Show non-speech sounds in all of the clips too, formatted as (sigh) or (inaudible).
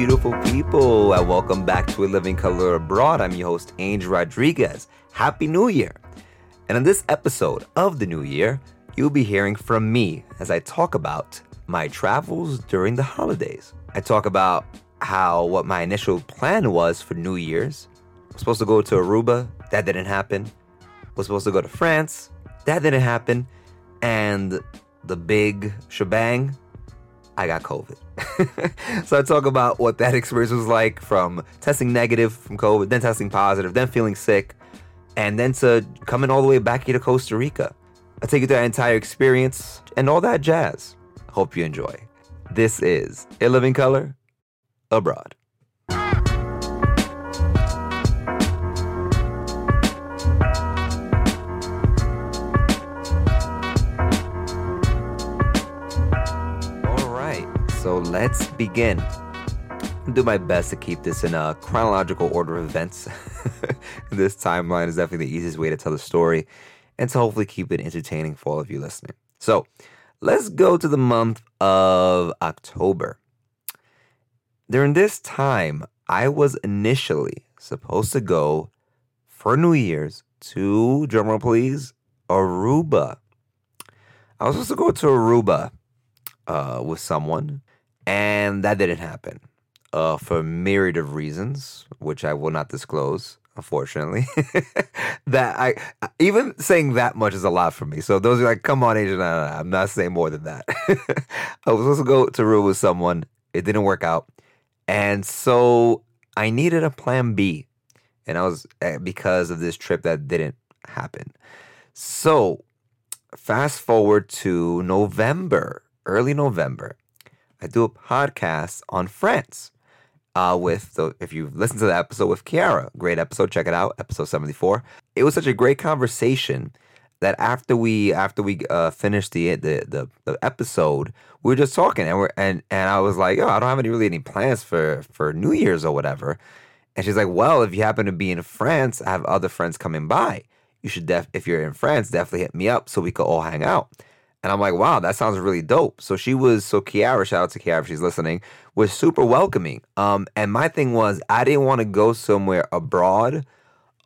beautiful people, and welcome back to A Living Color Abroad. I'm your host, Angel Rodriguez. Happy New Year! And in this episode of the New Year, you'll be hearing from me as I talk about my travels during the holidays. I talk about how what my initial plan was for New Year's. I was supposed to go to Aruba, that didn't happen. I was supposed to go to France, that didn't happen. And the big shebang, I got COVID. (laughs) so I talk about what that (laughs) experience was like from testing negative from COVID, then testing positive, then feeling sick, and then to coming all the way back here to Costa Rica. I take you through that entire experience and all that jazz. Hope you enjoy. This is A Living Color Abroad. Let's begin. Do my best to keep this in a chronological order of events. (laughs) this timeline is definitely the easiest way to tell the story and to hopefully keep it entertaining for all of you listening. So let's go to the month of October. During this time, I was initially supposed to go for New Year's to, drumroll please, Aruba. I was supposed to go to Aruba uh, with someone, and that didn't happen uh, for a myriad of reasons, which I will not disclose, unfortunately. (laughs) that I even saying that much is a lot for me. So those are like, come on, Asian, no, no, no, I'm not saying more than that. (laughs) I was supposed to go to Aruba with someone. It didn't work out, and so I needed a plan B, and I was eh, because of this trip that didn't happen. So fast forward to November, early November, I do a podcast on France. Uh, with the if you've listened to the episode with Kiara, great episode, check it out, episode seventy four. It was such a great conversation that after we after we uh, finished the, the the the episode, we were just talking and we're and and I was like, oh, I don't have any really any plans for for New Year's or whatever. And she's like, well, if you happen to be in France, I have other friends coming by. You should def if you're in France, definitely hit me up so we could all hang out. And I'm like, wow, that sounds really dope. So she was, so Kiara, shout out to Kiara she's listening, was super welcoming. Um, and my thing was, I didn't want to go somewhere abroad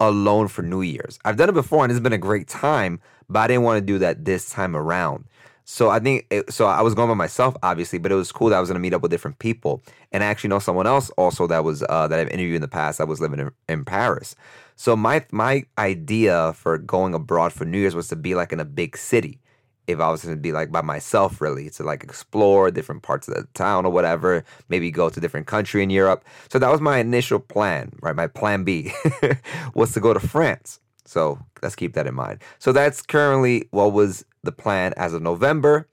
alone for New Year's. I've done it before and it's been a great time, but I didn't want to do that this time around. So I think, it, so I was going by myself, obviously, but it was cool that I was going to meet up with different people. And I actually know someone else also that was, uh, that I've interviewed in the past that was living in, in Paris. So my, my idea for going abroad for New Year's was to be like in a big city if I was going to be like by myself, really, to like explore different parts of the town or whatever, maybe go to different country in Europe. So that was my initial plan, right? My plan B (laughs) was to go to France. So let's keep that in mind. So that's currently what was the plan as of November.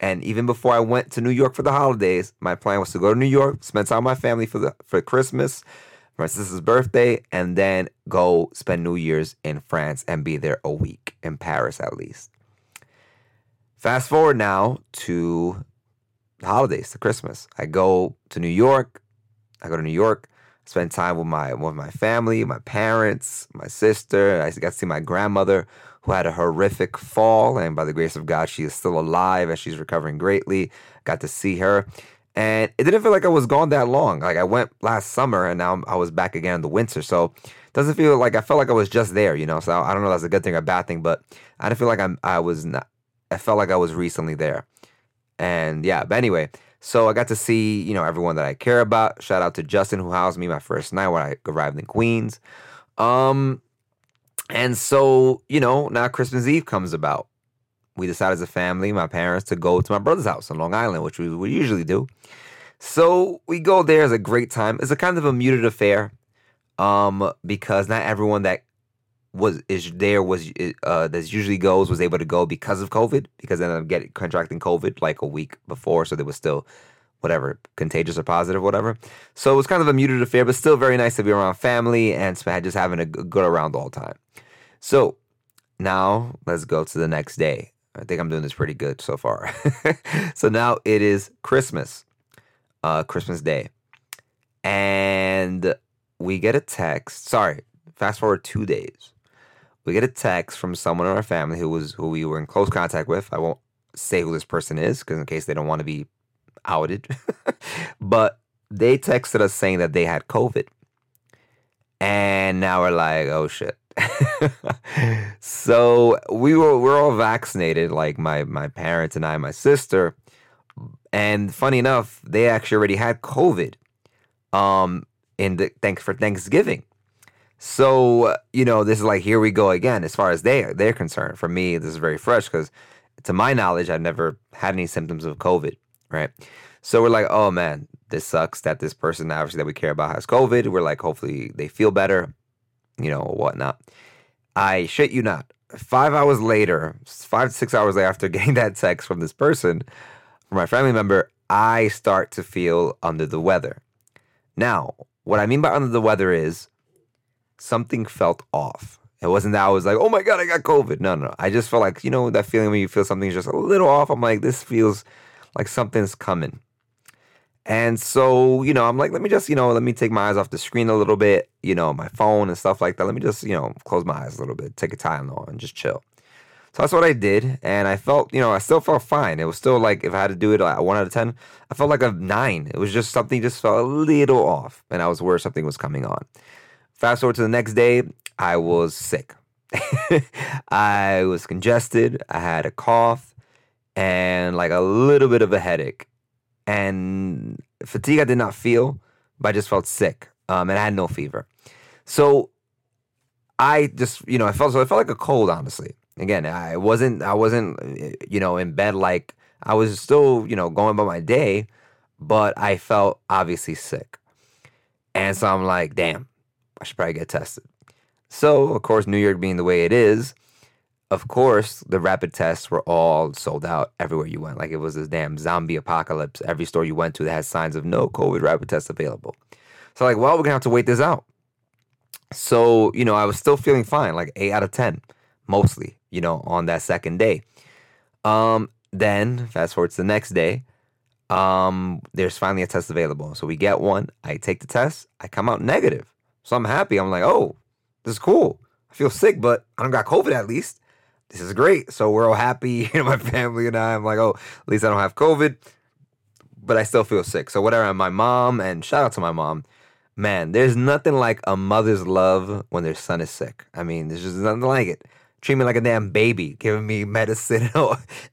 And even before I went to New York for the holidays, my plan was to go to New York, spend time with my family for the for Christmas, my sister's birthday, and then go spend New Year's in France and be there a week in Paris at least. Fast forward now to the holidays, to Christmas. I go to New York. I go to New York, spend time with my with my family, my parents, my sister. I got to see my grandmother who had a horrific fall, and by the grace of God, she is still alive and she's recovering greatly. Got to see her, and it didn't feel like I was gone that long. Like I went last summer, and now I was back again in the winter. So it doesn't feel like I felt like I was just there, you know. So I don't know if that's a good thing or a bad thing, but I didn't feel like I'm I was not. I felt like I was recently there. And yeah, but anyway, so I got to see, you know, everyone that I care about. Shout out to Justin who housed me my first night when I arrived in Queens. Um and so, you know, now Christmas Eve comes about. We decided as a family, my parents, to go to my brother's house on Long Island, which we would usually do. So we go there. It's a great time. It's a kind of a muted affair, um, because not everyone that was is there was uh that usually goes was able to go because of COVID because then I'm getting contracting COVID like a week before, so they was still whatever contagious or positive, whatever. So it was kind of a muted affair, but still very nice to be around family and just having a good around all time. So now let's go to the next day. I think I'm doing this pretty good so far. (laughs) so now it is Christmas, uh, Christmas Day, and we get a text. Sorry, fast forward two days we get a text from someone in our family who was who we were in close contact with. I won't say who this person is because in case they don't want to be outed. (laughs) but they texted us saying that they had COVID. And now we're like, oh shit. (laughs) so we were we're all vaccinated, like my my parents and I, my sister. And funny enough, they actually already had COVID. Um, in the thanks for Thanksgiving. So you know, this is like here we go again. As far as they they're concerned, for me, this is very fresh because, to my knowledge, I've never had any symptoms of COVID. Right. So we're like, oh man, this sucks that this person obviously that we care about has COVID. We're like, hopefully they feel better, you know, whatnot. I shit you not. Five hours later, five to six hours after (laughs) getting that text from this person, from my family member, I start to feel under the weather. Now, what I mean by under the weather is something felt off. It wasn't that I was like, oh my God, I got COVID. No, no, no. I just felt like, you know, that feeling when you feel something's just a little off. I'm like, this feels like something's coming. And so, you know, I'm like, let me just, you know, let me take my eyes off the screen a little bit, you know, my phone and stuff like that. Let me just, you know, close my eyes a little bit, take a Tylenol and just chill. So that's what I did. And I felt, you know, I still felt fine. It was still like, if I had to do it at one out of 10, I felt like a nine. It was just something just felt a little off. And I was worried something was coming on. Fast forward to the next day, I was sick. (laughs) I was congested. I had a cough and like a little bit of a headache and fatigue I did not feel, but I just felt sick. Um, and I had no fever. So I just, you know, I felt so I felt like a cold, honestly. Again, I wasn't, I wasn't, you know, in bed like I was still, you know, going about my day, but I felt obviously sick. And so I'm like, damn, I should probably get tested. So, of course, New York being the way it is, of course, the rapid tests were all sold out everywhere you went. Like it was this damn zombie apocalypse. Every store you went to that had signs of no COVID rapid tests available. So, like, well, we're gonna have to wait this out. So, you know, I was still feeling fine, like eight out of 10, mostly, you know, on that second day. Um, then, fast forward to the next day, um, there's finally a test available. So we get one, I take the test, I come out negative. So I'm happy. I'm like, oh, this is cool. I feel sick, but I don't got COVID at least this is great. So we're all happy, (laughs) you know, my family and I. I'm like, oh, at least I don't have COVID, but I still feel sick. So whatever. My mom and shout out to my mom. Man, there's nothing like a mother's love when their son is sick. I mean, there's just nothing like it. Treat me like a damn baby, giving me (laughs) medicine,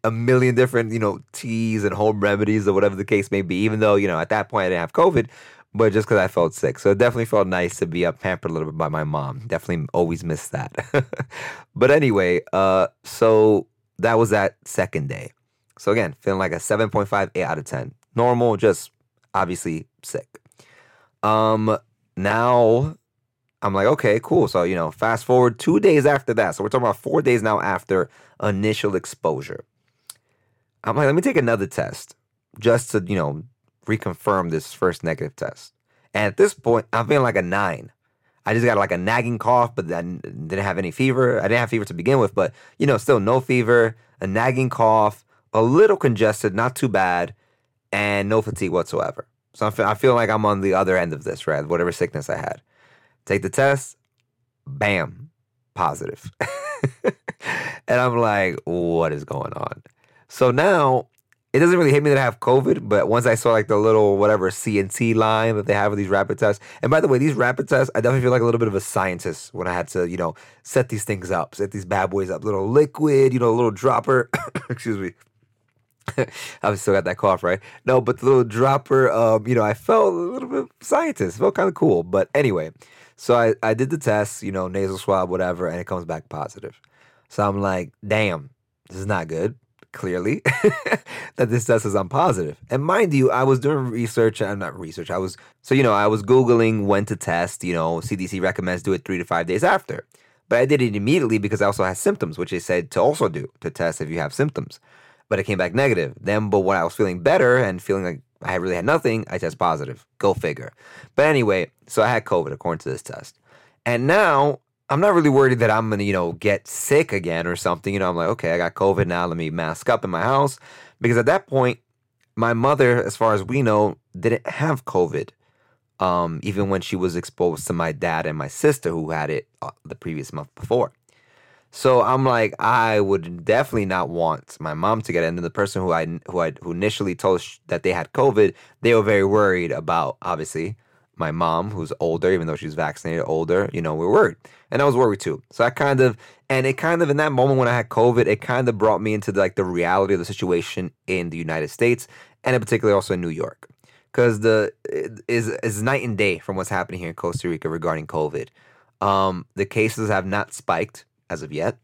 a million different, you know, teas and home remedies or whatever the case may be. Even though, you know, at that point I didn't have COVID, but just because I felt sick. So it definitely felt nice to be up pampered a little bit by my mom. Definitely always miss that. (laughs) but anyway, uh, so that was that second day. So again, feeling like a 7.5, 8 out of 10. Normal, just obviously sick. Um, now I'm like, okay, cool. So, you know, fast forward two days after that. So we're talking about four days now after initial exposure. I'm like, let me take another test just to, you know, reconfirm this first negative test. And at this point, I'm feeling like a nine. I just got like a nagging cough, but then didn't have any fever. I didn't have fever to begin with, but you know, still no fever, a nagging cough, a little congested, not too bad, and no fatigue whatsoever. So I'm, I feel like I'm on the other end of this, right? Whatever sickness I had. Take the test, bam, positive. (laughs) and I'm like, what is going on? So now it doesn't really hit me that I have COVID, but once I saw like the little whatever CNC line that they have with these rapid tests, and by the way, these rapid tests, I definitely feel like a little bit of a scientist when I had to, you know, set these things up, set these bad boys up, little liquid, you know, a little dropper. (coughs) Excuse me. (laughs) I've still got that cough, right? No, but the little dropper, um, you know, I felt a little bit scientist, felt kind of cool. But anyway, so I, I did the test, you know, nasal swab, whatever, and it comes back positive. So I'm like, damn, this is not good clearly (laughs) that this test is I'm positive. And mind you, I was doing research, I'm not research, I was, so, you know, I was Googling when to test, you know, CDC recommends do it three to five days after. But I did it immediately because I also had symptoms, which they said to also do, to test if you have symptoms. But it came back negative. Then, but when I was feeling better and feeling like I really had nothing, I test positive. Go figure. But anyway, so I had COVID according to this test. And now I'm not really worried that I'm gonna, you know, get sick again or something. You know, I'm like, okay, I got COVID now. Let me mask up in my house because at that point, my mother, as far as we know, didn't have COVID. Um, even when she was exposed to my dad and my sister who had it uh, the previous month before. So I'm like, I would definitely not want my mom to get it. And then the person who I who I who initially told sh- that they had COVID, they were very worried about obviously my mom, who's older, even though she's vaccinated, older. You know, we're worried, and I was worried too. So I kind of and it kind of in that moment when I had COVID, it kind of brought me into the, like the reality of the situation in the United States, and in particular also in New York, because the is is night and day from what's happening here in Costa Rica regarding COVID. Um, the cases have not spiked as of yet.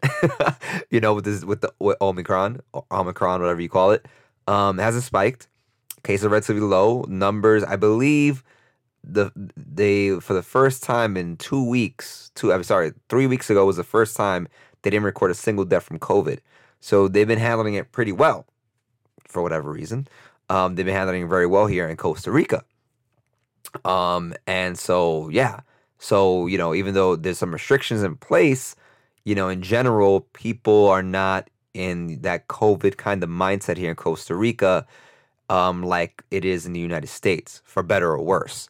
(laughs) you know, with this with the with Omicron, Omicron, whatever you call it, um, hasn't spiked. Cases are relatively low. Numbers, I believe, the they for the first time in two weeks, two I'm sorry, three weeks ago was the first time they didn't record a single death from COVID. So they've been handling it pretty well, for whatever reason. Um, they've been handling it very well here in Costa Rica. Um, and so yeah, so you know, even though there's some restrictions in place, you know, in general, people are not in that COVID kind of mindset here in Costa Rica, um, like it is in the United States, for better or worse.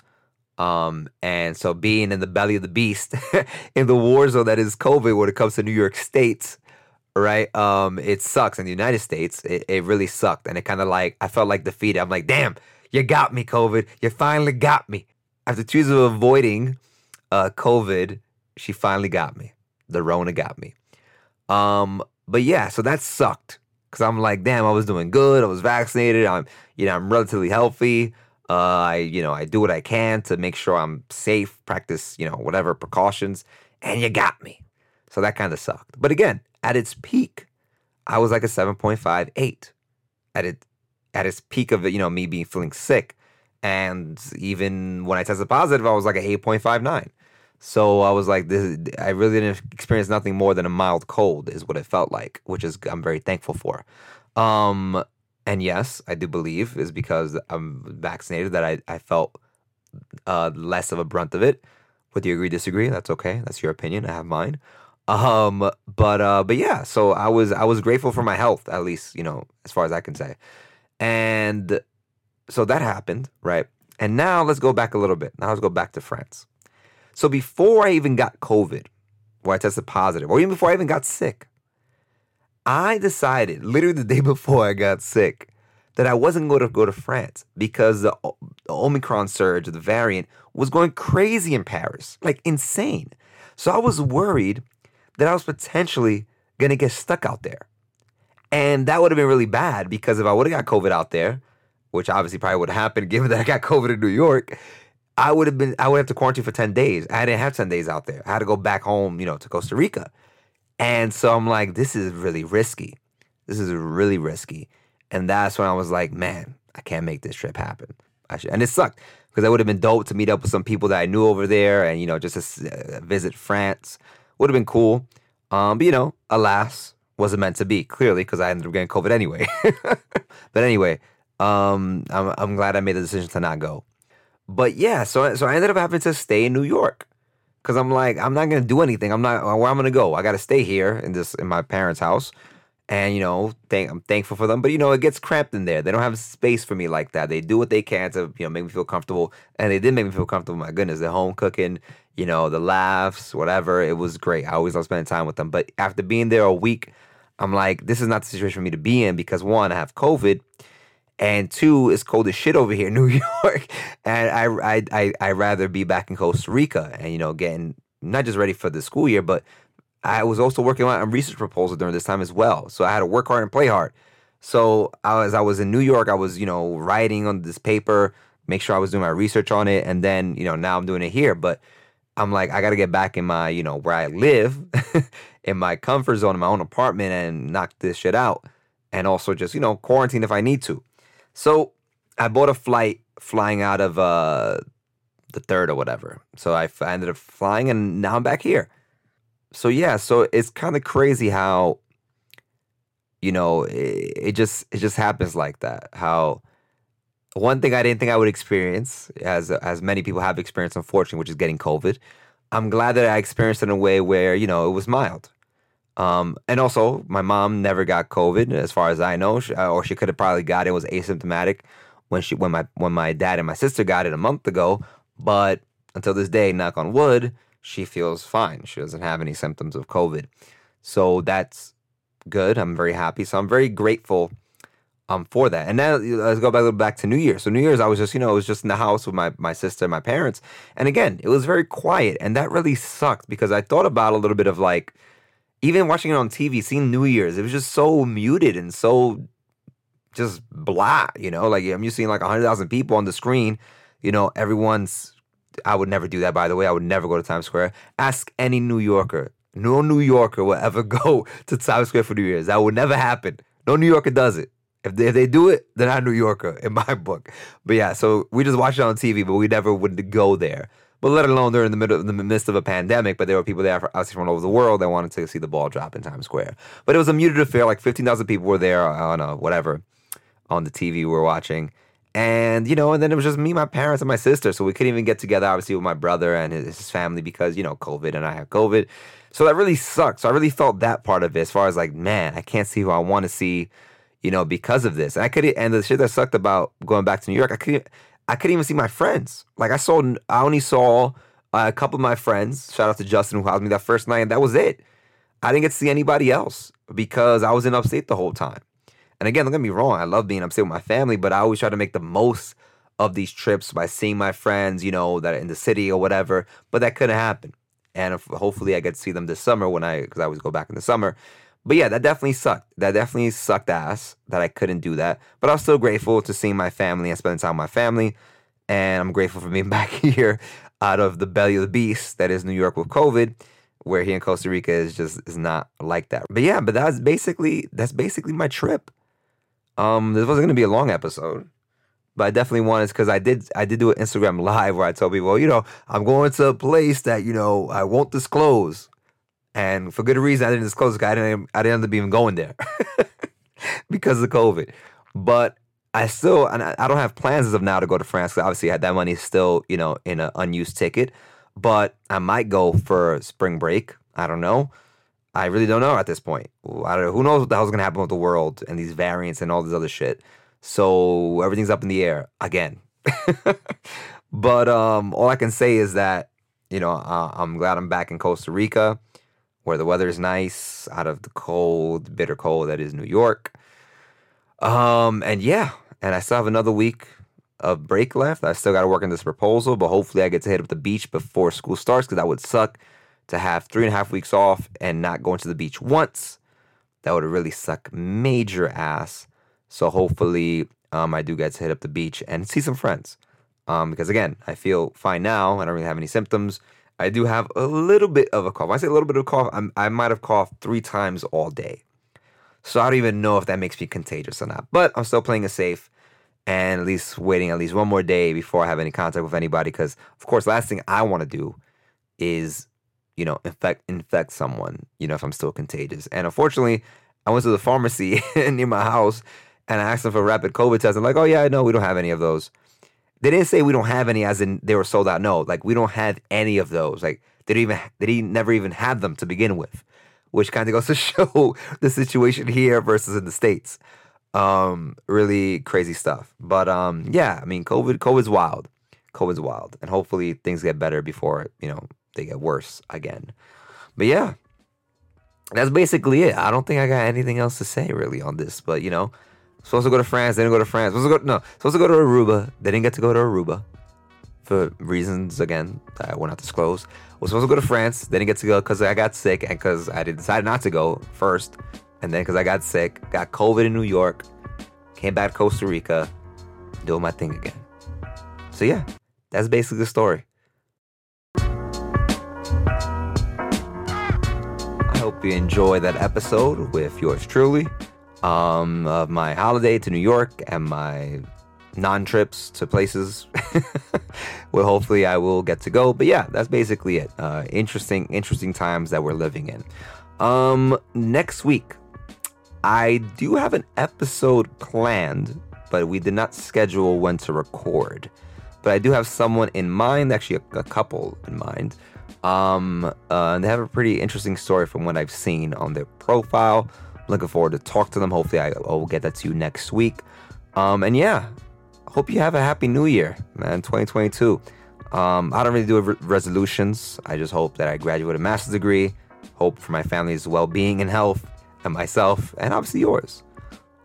Um, and so being in the belly of the beast (laughs) in the war zone that is COVID when it comes to New York State, right? Um, it sucks in the United States. It, it really sucked. And it kind of like, I felt like defeated. I'm like, damn, you got me, COVID. You finally got me. After two years of avoiding uh, COVID, she finally got me the Rona got me. Um, but yeah, so that sucked because I'm like, damn, I was doing good. I was vaccinated. I'm, you know, I'm relatively healthy. Uh, I, you know, I do what I can to make sure I'm safe, practice, you know, whatever precautions, and you got me. So that kind of sucked. But again, at its peak, I was like a 7.58 at it, at its peak of, you know, me being feeling sick. And even when I tested positive, I was like a 8.59. So I was like, this, I really didn't experience nothing more than a mild cold, is what it felt like, which is I'm very thankful for. Um, and yes, I do believe is because I'm vaccinated that I, I felt uh, less of a brunt of it. Whether you agree, disagree, that's okay. That's your opinion. I have mine. Um, but uh, but yeah, so I was I was grateful for my health, at least you know, as far as I can say. And so that happened, right? And now let's go back a little bit. Now let's go back to France. So before I even got COVID, where I tested positive, or even before I even got sick, I decided literally the day (laughs) before I got sick that I wasn't going to go to France because the, the Omicron surge, the variant, was going crazy in Paris, like insane. So I was worried that I was potentially going to get stuck out there. And that would have been really bad because if I would have got COVID out there, which obviously probably would have happened (laughs) given that I got COVID in New York, I would have been I would have to quarantine for 10 days. I didn't have 10 days out there. I had to go back home, you know, to Costa Rica. And so I'm like, this is really risky. This is really risky. And that's when I was like, man, I can't make this trip happen. I should. And it sucked because I would have been dope to meet up with some people that I knew over there and, you know, just to uh, visit France. Would have been cool. Um, but, you know, alas, wasn't meant to be, clearly, because I ended up getting COVID anyway. (laughs) but anyway, um, I'm, I'm glad I made the decision to not go but yeah, so so I ended up having to stay in New York because I'm like I'm not gonna do anything. I'm not where I'm gonna go. I got to stay here in this in my parents' house, and you know, thank I'm thankful for them. But you know, it gets cramped in there. They don't have space for me like that. They do what they can to you know make me feel comfortable, and they did make me feel comfortable. My goodness, they're home cooking. You know, the laughs, whatever. It was great. I always love spending time with them. But after being there a week, I'm like, this is not the situation for me to be in because one, I have COVID and two, it's cold as shit over here in (laughs) New York, and I I I I rather be back in Costa Rica and you know getting not just ready for the school year, but I was also working on a research proposal during this time as well. So I had to work hard and play hard. So as I was in New York, I was you know writing on this paper, make sure I was doing my research on it, and then you know now I'm doing it here, but. I'm like, I got to get back in my, you know, where I live, (laughs) in my comfort zone, in my own apartment, and knock this shit out. And also just, you know, quarantine if I need to. So I bought a flight flying out of uh, the third or whatever. So I, ended up flying, and now I'm back here. So yeah, so it's kind of crazy how you know it, it just it just happens like that. How one thing I didn't think I would experience, as as many people have experienced, unfortunately, which is getting COVID. I'm glad that I experienced it in a way where you know it was mild. Um, and also, my mom never got COVID, as far as I know, uh, or she could have probably got it. Was asymptomatic when she when my when my dad and my sister got it a month ago. But until this day, knock on wood, she feels fine. She doesn't have any symptoms of COVID. So that's good. I'm very happy. So I'm very grateful um for that. And now let's go back back to New Year's. So New Year's, I was just you know I was just in the house with my my sister, my parents, and again it was very quiet, and that really sucked because I thought about a little bit of like even watching it on TV, seeing New Year's, it was just so muted and so just blah, you know. Like I'm used to seeing like hundred thousand people on the screen, you know. Everyone's. I would never do that. By the way, I would never go to Times Square. Ask any New Yorker. No New Yorker will ever (laughs) go to Times Square for New Year's. That would never happen. No New Yorker does it. If they, if they do it, they're not New Yorker in my (laughs) book. But yeah, so we just watch it on TV, but we never would go there. But let alone they're in the middle, in the midst of a pandemic. But there were people there from all over the world that wanted to see the ball drop in Times Square. But it was a muted affair. Like fifteen thousand people were there uh, on a whatever on the TV we were watching. And, you know, and then it was just me, my parents, and my sister. So we couldn't even get together, obviously, with my brother and his, family because, you know, COVID and I have COVID. So that really sucked. So I really felt that part of it as far as like, man, I can't see who I want to see, you know, because of this. And I could, and the shit that sucked about going back to New York, I couldn't, I couldn't even see my friends. Like I saw, I only saw uh, a couple of my friends. Shout out to Justin who housed me that first night, and that was it. I didn't get to see anybody else because I was in upstate the whole time. And again, don't get me wrong, I love being upstate with my family, but I always try to make the most of these trips by seeing my friends, you know, that are in the city or whatever. But that couldn't happen. And if, hopefully I get to see them this summer when I, because I always go back in the summer. But yeah, that definitely sucked. That definitely sucked ass that I couldn't do that. But I was still grateful to seeing my family and spending time with my family. And I'm grateful for being (laughs) back here out of the belly of the beast that is New York with COVID where here in Costa Rica is just is not like that. But yeah, but that's basically that's basically my trip. Um, this wasn't gonna be a long episode, but I definitely wanted because I did I did do an Instagram (laughs) live where I told people, well, you know, I'm going to a place that you know I won't disclose, and for good reason I didn't disclose I didn't I didn't end up even going there (laughs) because of COVID. But I still and I, I don't have plans as of now to go to France because obviously that money still you know in an unused ticket. But I might go for spring break. I don't know. I really don't know at this point. I don't know. Who knows what the hell's gonna happen with the world and these variants and all this other shit. So everything's up in the air again. (laughs) but um, all I can say is that you know uh, I'm glad I'm back in Costa Rica, where the weather is nice, out of the cold, bitter cold that is New York. Um, and yeah, and I still have another week of break left. I still got to work on this proposal, but hopefully I get to hit up the beach before school starts because that would suck to have three and a half weeks off and not going to the beach once. That would really suck major ass. So hopefully, um, I do get to hit up the beach and see some friends. Um, because again, I feel fine now. I don't really have any symptoms. I do have a little bit of a cough. When I say a little bit of a cough, I'm, I might have coughed three times all day. So I don't even know if that makes me contagious or not. But I'm still playing it safe and at least waiting at least one more day before I have any contact with anybody. Because of course, last thing I want to do is you know, infect infect someone, you know, if I'm still contagious. And unfortunately, I went to the pharmacy (laughs) near my house and I asked them for a rapid COVID test. I'm like, oh yeah, no, we don't have any of those. They didn't say we don't have any as in they were sold out. No, like we don't have any of those. Like they didn't even they didn't never even have them to begin with. Which kind of goes (laughs) to show the situation here versus in the States. Um, really crazy stuff. But um, yeah, I mean COVID COVID's wild. COVID's wild. And hopefully things get better before, you know, they get worse again. But yeah, that's basically it. I don't think I got anything else to say really on this. But you know, supposed to go to France, they didn't go to France. Supposed to go no, supposed to go to Aruba. They didn't get to go to Aruba for reasons again that I will not disclose. Was supposed to go to France. They didn't get to go because I got sick and because I decided not to go first, and then because I got sick, got COVID in New York, came back to Costa Rica, doing my thing again. So yeah, that's basically the story. I hope you enjoy that episode with yours truly um, of my holiday to New York and my non trips to places (laughs) where hopefully I will get to go. But yeah, that's basically it. Uh, interesting, interesting times that we're living in. Um, next week, I do have an episode planned, but we did not schedule when to record. But I do have someone in mind, actually, a, a couple in mind um, uh, and they have a pretty interesting story from what I've seen on their profile. Looking forward to talk to them. Hopefully, I, will get that to you next week. Um, and yeah, hope you have a happy new year, man. 2022. Um, I don't really do re- resolutions. I just hope that I graduate a master's degree Hope for my family's well being and health, and myself, and obviously yours.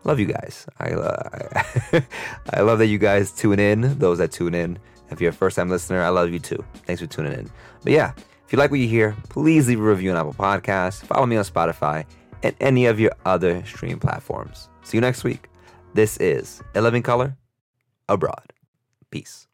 Love you guys. I, uh, (laughs) I love that you guys tune in, those that tune in. If you're a first time listener, I love you too. Thanks for tuning in. But yeah, if you like what you hear, please leave a review on Apple Podcasts, follow me on Spotify, and any of your other stream platforms. See you next week. This is A Living Color Abroad. Peace.